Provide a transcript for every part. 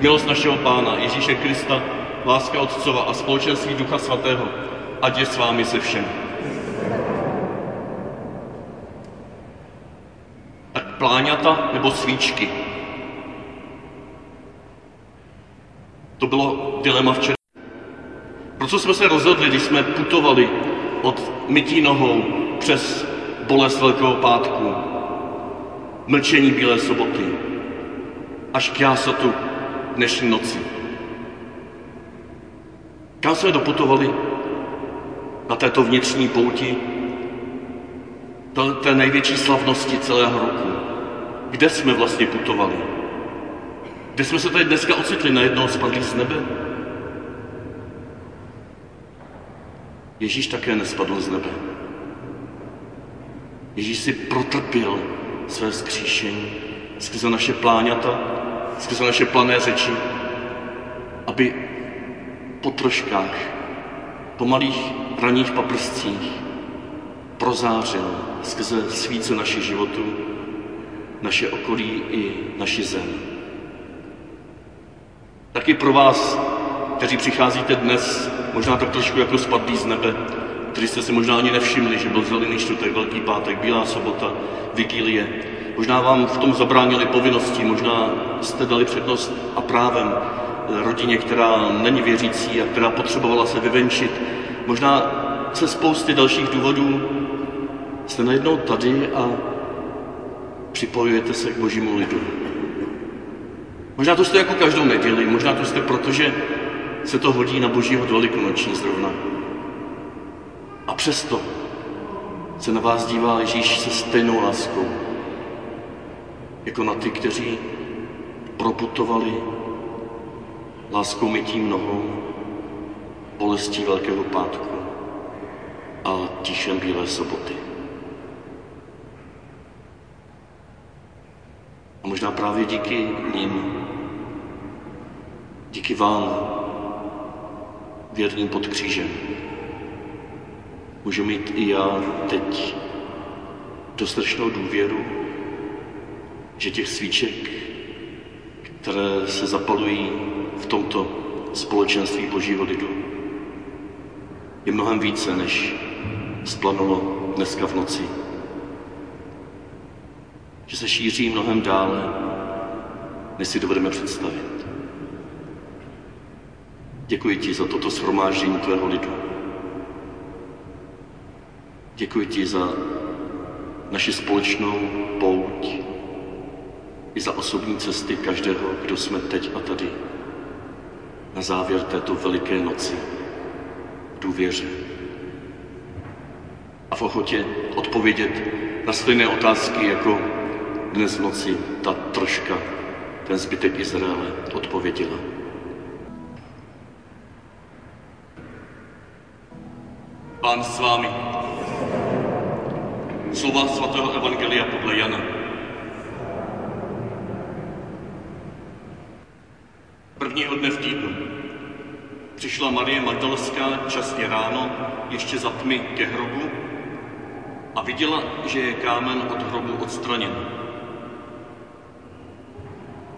Milost našeho Pána Ježíše Krista, láska Otcova a společenství Ducha Svatého, ať je s vámi se všemi. Tak pláňata nebo svíčky. To bylo dilema včera. Proto jsme se rozhodli, když jsme putovali od mytí nohou přes bolest Velkého pátku, mlčení Bílé soboty, až k jásotu dnešní noci. Kam jsme doputovali na této vnitřní pouti, to, té největší slavnosti celého roku? Kde jsme vlastně putovali? Kde jsme se tady dneska ocitli najednou spadli z nebe? Ježíš také nespadl z nebe. Ježíš si protrpěl své skříšení skrze naše pláňata, skrze naše plané řeči, aby po troškách, po malých raných paprscích prozářil skrze svíce našich životů, naše okolí i naši zem. Taky pro vás, kteří přicházíte dnes, možná tak trošku jako spadlí z nebe, kteří jste si možná ani nevšimli, že byl zelený čtvrtek, Velký pátek, Bílá sobota, Vigílie. Možná vám v tom zabránili povinnosti, možná jste dali přednost a právem rodině, která není věřící a která potřebovala se vyvenčit. Možná se spousty dalších důvodů jste najednou tady a připojujete se k božímu lidu. Možná to jste jako každou neděli, možná to jste proto, že se to hodí na božího velikonoční zrovna. A přesto se na vás dívá Ježíš se stejnou láskou, jako na ty, kteří proputovali láskou mytím nohou, bolestí Velkého pátku a tišem Bílé soboty. A možná právě díky ním, díky vám, věrným pod křížem, můžu mít i já teď dostatečnou důvěru, že těch svíček, které se zapalují v tomto společenství Božího lidu, je mnohem více, než splanulo dneska v noci. Že se šíří mnohem dále, než si dovedeme představit. Děkuji ti za toto shromáždění tvého lidu. Děkuji ti za naši společnou pouť i za osobní cesty každého, kdo jsme teď a tady na závěr této veliké noci v důvěře a v ochotě odpovědět na stejné otázky, jako dnes v noci ta troška, ten zbytek Izraele odpověděla. Pán s vámi. Slova svatého Evangelia podle Jana. Prvního dne v týdnu přišla Marie Magdalská časně ráno, ještě za tmy ke hrobu a viděla, že je kámen od hrobu odstraněn.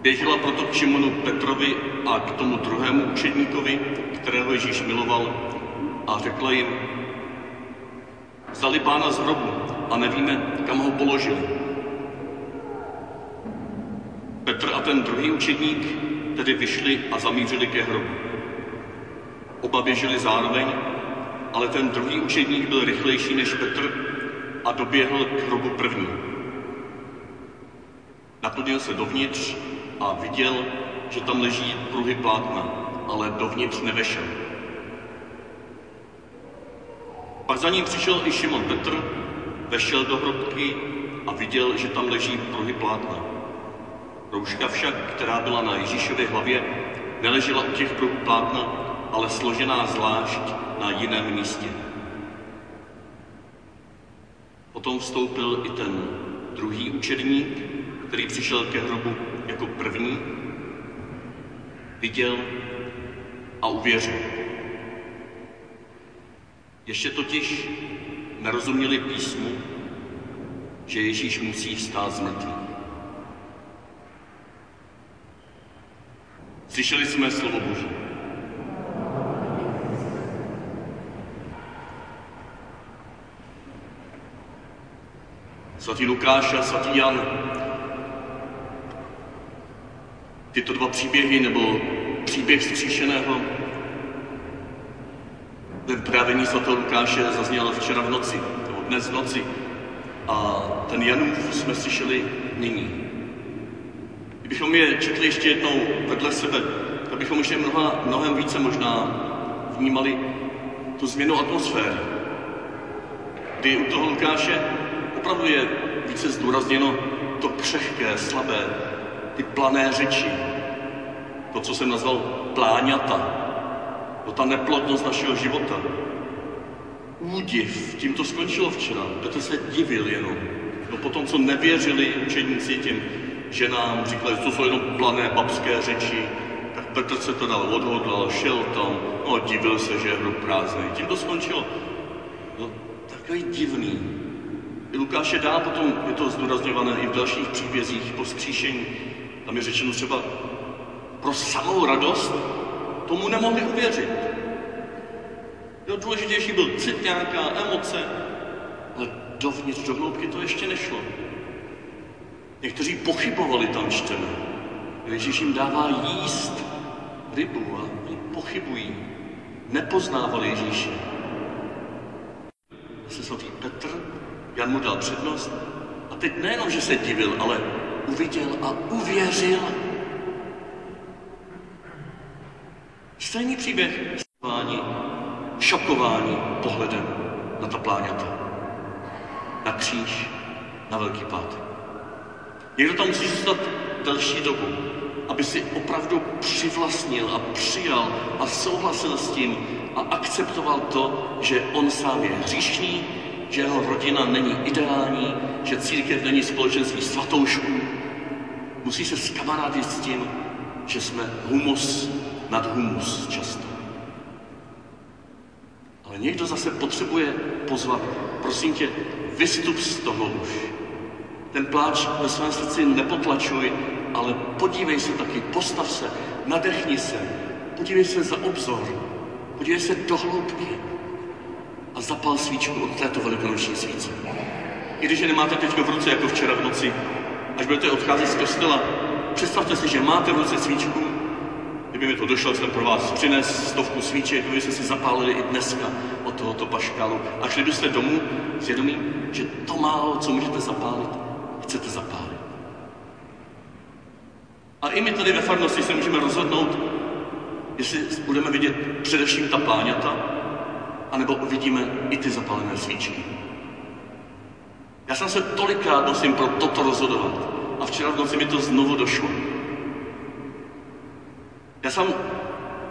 Běžela proto k Šimonu Petrovi a k tomu druhému učedníkovi, kterého Ježíš miloval, a řekla jim, vzali pána z hrobu a nevíme, kam ho položili. Petr a ten druhý učedník tedy vyšli a zamířili ke hrobu. Oba běželi zároveň, ale ten druhý učedník byl rychlejší než Petr a doběhl k hrobu první. Naplnil se dovnitř a viděl, že tam leží pruhy plátna, ale dovnitř nevešel. Pak za ním přišel i Šimon Petr, vešel do hrobky a viděl, že tam leží pruhy plátna. Rouška však, která byla na Ježíšově hlavě, neležela u těch pruhů plátna, ale složená zvlášť na jiném místě. Potom vstoupil i ten druhý učedník, který přišel ke hrobu jako první, viděl a uvěřil. Ještě totiž nerozuměli písmu, že Ježíš musí vstát z mrtvých. Slyšeli jsme slovo Boží. Svatý Lukáš a svatý Jan. Tyto dva příběhy, nebo příběh zkříšeného, ten právení svatého Lukáše zazněl včera v noci, nebo dnes v noci. A ten Janův jsme slyšeli nyní. Kdybychom je četli ještě jednou vedle sebe, tak bychom ještě mnoha, mnohem více možná vnímali tu změnu atmosféry. Kdy u toho Lukáše opravdu je více zdůrazněno to křehké, slabé, ty plané řeči, to, co jsem nazval pláňata, to ta neplodnost našeho života. Údiv, tím to skončilo včera. Petr se divil jenom. No potom, co nevěřili učeníci těm ženám, říkali, že to jsou jenom plané babské řeči, tak Petr se to dal odhodlal, šel tam, no divil se, že je hrob prázdný. Tím to skončilo. No, takový divný. I Lukáš je dál potom, je to zdůrazňované i v dalších příbězích po skříšení. Tam je řečeno třeba, pro samou radost tomu nemohli uvěřit. Jo, důležitější byl cit, nějaká emoce, ale dovnitř, do hloubky to ještě nešlo. Někteří pochybovali tam čteme. Ježíš jim dává jíst rybu a oni pochybují. Nepoznávali Ježíše. Zase svatý Petr, Jan mu dal přednost a teď nejenom, že se divil, ale uviděl a uvěřil. Stejný příběh šokování, šokování pohledem na ta pláňata. Na kříž, na Velký pátek. Někdo tam musí zůstat delší dobu, aby si opravdu přivlastnil a přijal a souhlasil s tím a akceptoval to, že on sám je hříšný, že jeho rodina není ideální, že církev není společenství svatoušků. Musí se skamarádit s tím, že jsme humus nad humus často. Ale někdo zase potřebuje pozvat, prosím tě, vystup z toho už. Ten pláč ve svém srdci nepotlačuj, ale podívej se taky, postav se, nadechni se, podívej se za obzor, podívej se do hloubky a zapal svíčku od této velikonoční svíce. I když je nemáte teď v ruce jako včera v noci, až budete odcházet z kostela, představte si, že máte v ruce svíčku, kdyby mi to došlo, jsem pro vás přines stovku svíček, kdyby se si zapálili i dneska od tohoto paškálu. A šli byste domů s vědomím, že to málo, co můžete zapálit, chcete zapálit. A i my tady ve farnosti se můžeme rozhodnout, jestli budeme vidět především ta pláňata, anebo uvidíme i ty zapálené svíčky. Já jsem se tolikrát musím pro toto rozhodovat. A včera v noci mi to znovu došlo. Já jsem,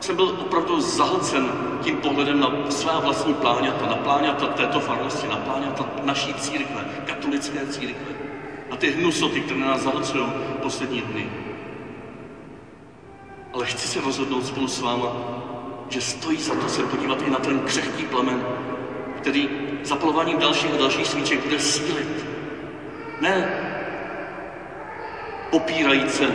jsem byl opravdu zahlcen tím pohledem na svá vlastní pláňata, na pláňata této farnosti, na pláňata naší církve, katolické církve. Na ty hnusoty, které nás zahlcují poslední dny. Ale chci se rozhodnout spolu s váma, že stojí za to se podívat i na ten křehký plamen, který zapalováním dalších a dalších svíček bude sílit. Ne popírajíce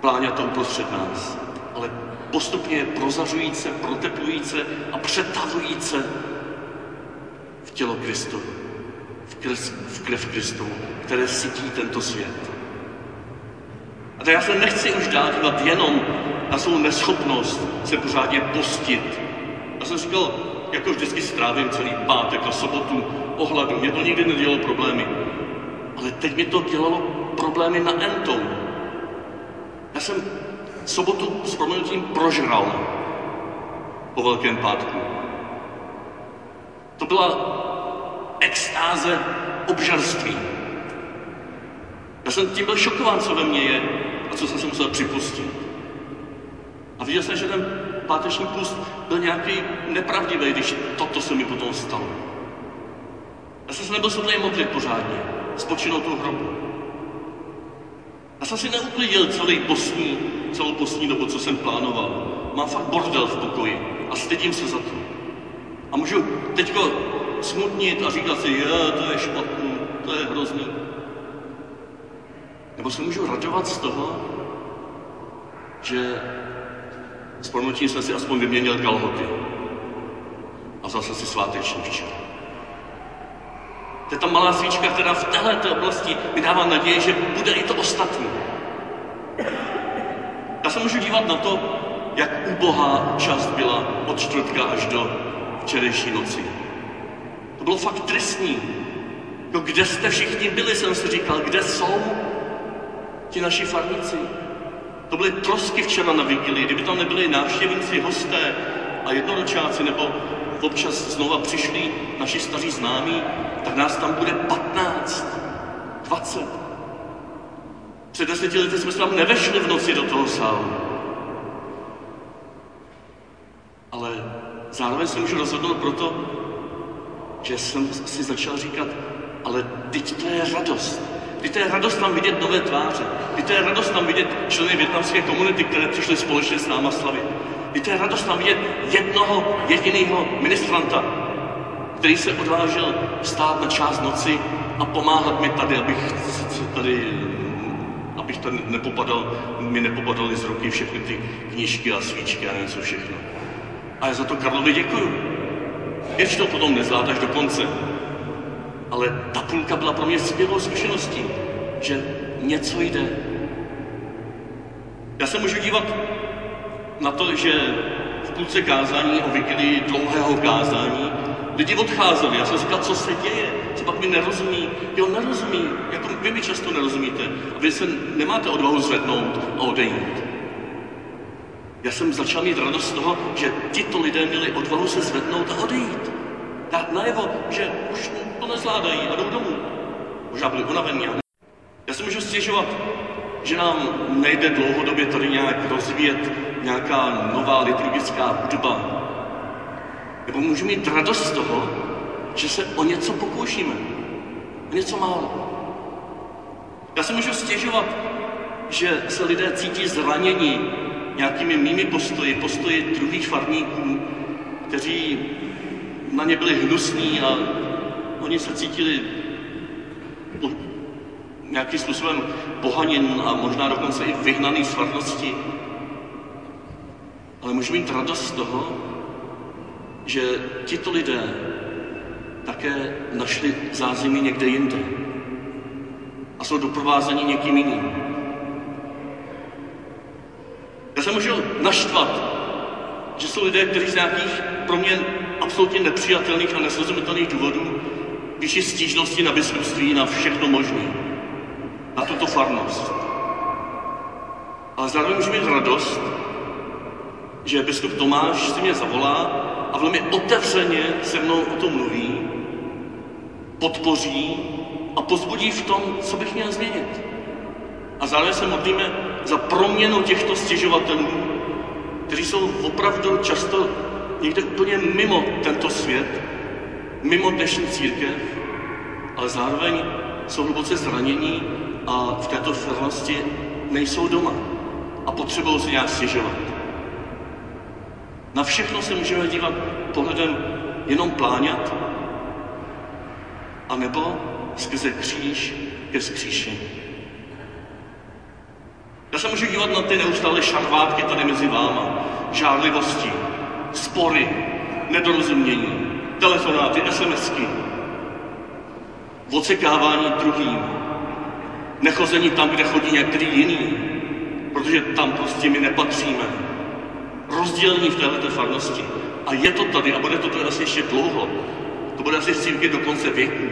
pláňata uprostřed nás, ale postupně prozařujíce, proteplujíce a přetavujíce v tělo Kristovo, v krev, v krev Kristovu, které sytí tento svět. A tak já se nechci už dál dívat jenom na svou neschopnost se pořádně postit. Já jsem říkal, jako vždycky strávím celý pátek a sobotu ohladu. Mě to nikdy nedělalo problémy. Ale teď mi to dělalo problémy na entou. Já jsem sobotu s proměnutím prožral po Velkém pátku. To byla extáze obžarství. Já jsem tím byl šokován, co ve mně je a co jsem se musel připustit. A viděl jsem, že ten páteční pust byl nějaký nepravdivý, když toto se mi potom stalo. Já jsem se nebyl schopný modlit pořádně, spočinout tu hrobu. Já jsem si neuklidil celý postní, celou postní dobu, co jsem plánoval. Mám fakt bordel v pokoji a stydím se za to. A můžu teďko smutnit a říkat si, je, to je špatný, to je hrozný. Nebo se můžu radovat z toho, že s promlčím jsme si aspoň vyměnili kalhoty a vzal jsem si sváteční včera. To je ta malá svíčka, která v této oblasti mi dává naději, že bude i to ostatní. Já se můžu dívat na to, jak ubohá část byla od čtvrtka až do včerejší noci. To bylo fakt tristní. No kde jste všichni byli, jsem si říkal, kde jsou ti naši farníci? To byly trosky včera na vigilii, kdyby tam nebyli návštěvníci, hosté a jednoročáci, nebo občas znova přišli naši staří známí, tak nás tam bude 15, 20. Před deseti lety jsme se tam nevešli v noci do toho sálu. Ale zároveň se můžu rozhodnout proto, že jsem si začal říkat, ale teď to je radost. Teď to je radost tam vidět nové tváře. Teď to je radost tam vidět členy větnamské komunity, které přišly společně s náma slavit. Teď to je radost tam vidět jednoho jediného ministranta, který se odvážil stát na část noci a pomáhat mi tady, abych tady, abych tady nepopadal, mi nepopadaly z ruky všechny ty knížky a svíčky a něco všechno. A já za to Karlovi děkuju. Ještě to potom nezvládáš do konce. Ale ta půlka byla pro mě skvělou zkušeností, že něco jde. Já se můžu dívat na to, že v půlce kázání o vigilii dlouhého kázání lidi odcházeli. Já jsem říkal, co se děje, co pak mi nerozumí. Jo, nerozumí, jako vy mi často nerozumíte. A vy se nemáte odvahu zvednout a odejít. Já jsem začal mít radost z toho, že tito lidé měli odvahu se zvednout a odejít. Dát najevo, že už to nezvládají a jdou domů. Možná byli unavení. Já si můžu stěžovat, že nám nejde dlouhodobě tady nějak rozvíjet nějaká nová liturgická hudba. Nebo můžu mít radost z toho, že se o něco pokoušíme. O něco málo. Já si můžu stěžovat, že se lidé cítí zraněni nějakými mými postoji, postoji druhých farníků, kteří na ně byli hnusní a oni se cítili nějakým způsobem pohaněn a možná dokonce i vyhnaný z farnosti. Ale můžu mít radost z toho, že tito lidé také našli zázemí někde jinde a jsou doprovázeni někým jiným. Já se můžu naštvat, že jsou lidé, kteří z nějakých pro mě absolutně nepřijatelných a nesrozumitelných důvodů píší stížnosti na biskupství, na všechno možné, na tuto farnost. Ale zároveň můžu mít radost, že biskup Tomáš si mě zavolá a velmi otevřeně se mnou o tom mluví, podpoří a pozbudí v tom, co bych měl změnit. A zároveň se modlíme za proměnu těchto stěžovatelů, kteří jsou opravdu často někde úplně mimo tento svět, mimo dnešní církev, ale zároveň jsou hluboce zranění a v této farnosti nejsou doma a potřebují se nějak stěžovat. Na všechno se můžeme dívat pohledem jenom pláňat, anebo skrze kříž ke skříši. Já se můžu dívat na ty neustále šarvátky tady mezi váma, žárlivosti, spory, nedorozumění, telefonáty, SMSky, odsekávání druhým, nechození tam, kde chodí některý jiný, protože tam prostě my nepatříme. Rozdělení v této farnosti. A je to tady a bude to tady asi ještě dlouho. To bude asi církvi do konce věku.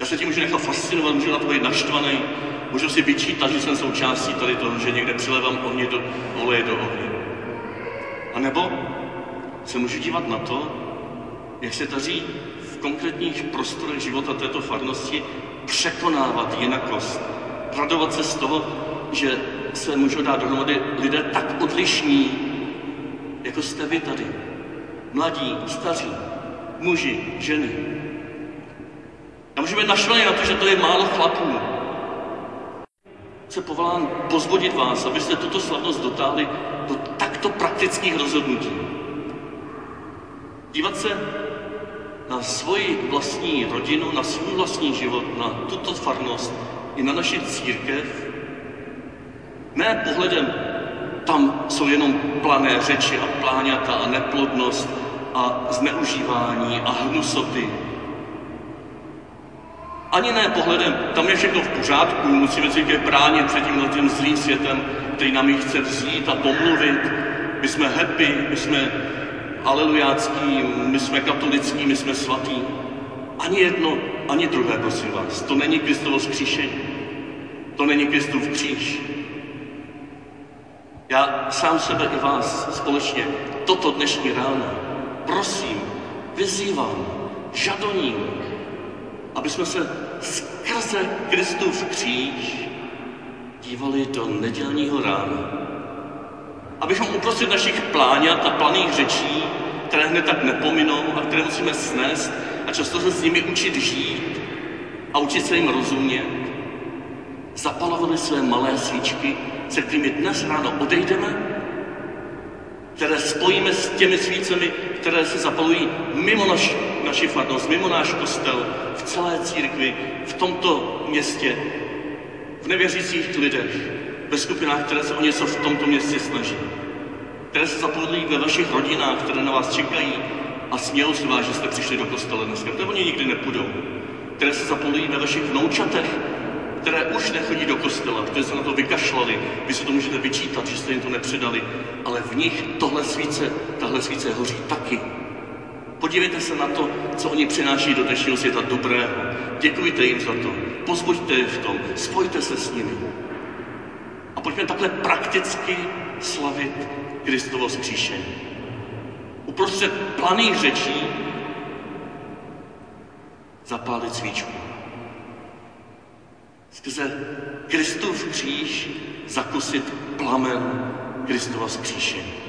Já se tím můžu nechat fascinovat, můžu na to být naštvaný, můžu si vyčítat, že jsem součástí tady toho, že někde přilevám ohně do, oleje do ohně. A nebo se můžu dívat na to, jak se daří v konkrétních prostorech života této farnosti překonávat jinakost. Radovat se z toho, že se můžou dát dohromady lidé tak odlišní, jako jste vy tady. Mladí, staří, muži, ženy. A můžeme naštvaný na to, že to je málo chlapů. Se povolán pozvodit vás, abyste tuto slavnost dotáhli do takto praktických rozhodnutí. Dívat se na svoji vlastní rodinu, na svůj vlastní život, na tuto farnost i na naši církev Ne pohledem, tam jsou jenom plané řeči a pláňata a neplodnost a zneužívání a hnusoty. Ani ne pohledem, tam je všechno v pořádku, musíme si tě bránit před tím tím zlým světem, který nám ji chce vzít a pomluvit. My jsme happy, my jsme alelujácký, my jsme katolický, my jsme svatý. Ani jedno, ani druhé, prosím vás. To není Kristovo zkříšení. To není Kristův kříž. Já sám sebe i vás společně toto dnešní ráno prosím, vyzývám, žadoním, aby jsme se skrze Kristův kříž dívali do nedělního rána. Abychom uprostřed našich pláňat a planých řečí, které hned tak nepominou a které musíme snést a často se s nimi učit žít a učit se jim rozumět, zapalovali své malé svíčky, se kterými dnes ráno odejdeme, které spojíme s těmi svícemi, které se zapalují mimo naš, naši farnost, mimo náš kostel, v celé církvi, v tomto městě, v nevěřících lidech, ve skupinách, které se o něco v tomto městě snaží, které se zapojují ve vašich rodinách, které na vás čekají a smějou se vás, že jste přišli do kostela dneska, protože oni nikdy nepůjdou, které se zapojují ve vašich vnoučatech, které už nechodí do kostela, které se na to vykašlali, vy si to můžete vyčítat, že jste jim to nepředali, ale v nich tohle svíce, tahle svíce hoří taky. Podívejte se na to, co oni přináší do dnešního světa dobrého. Děkujte jim za to. Pozbuďte je v tom. Spojte se s nimi. A pojďme takhle prakticky slavit Kristovo zkříšení. Uprostřed planých řečí zapálit svíčku. Skrze Kristův kříž zakusit plamen Kristova zkříšení.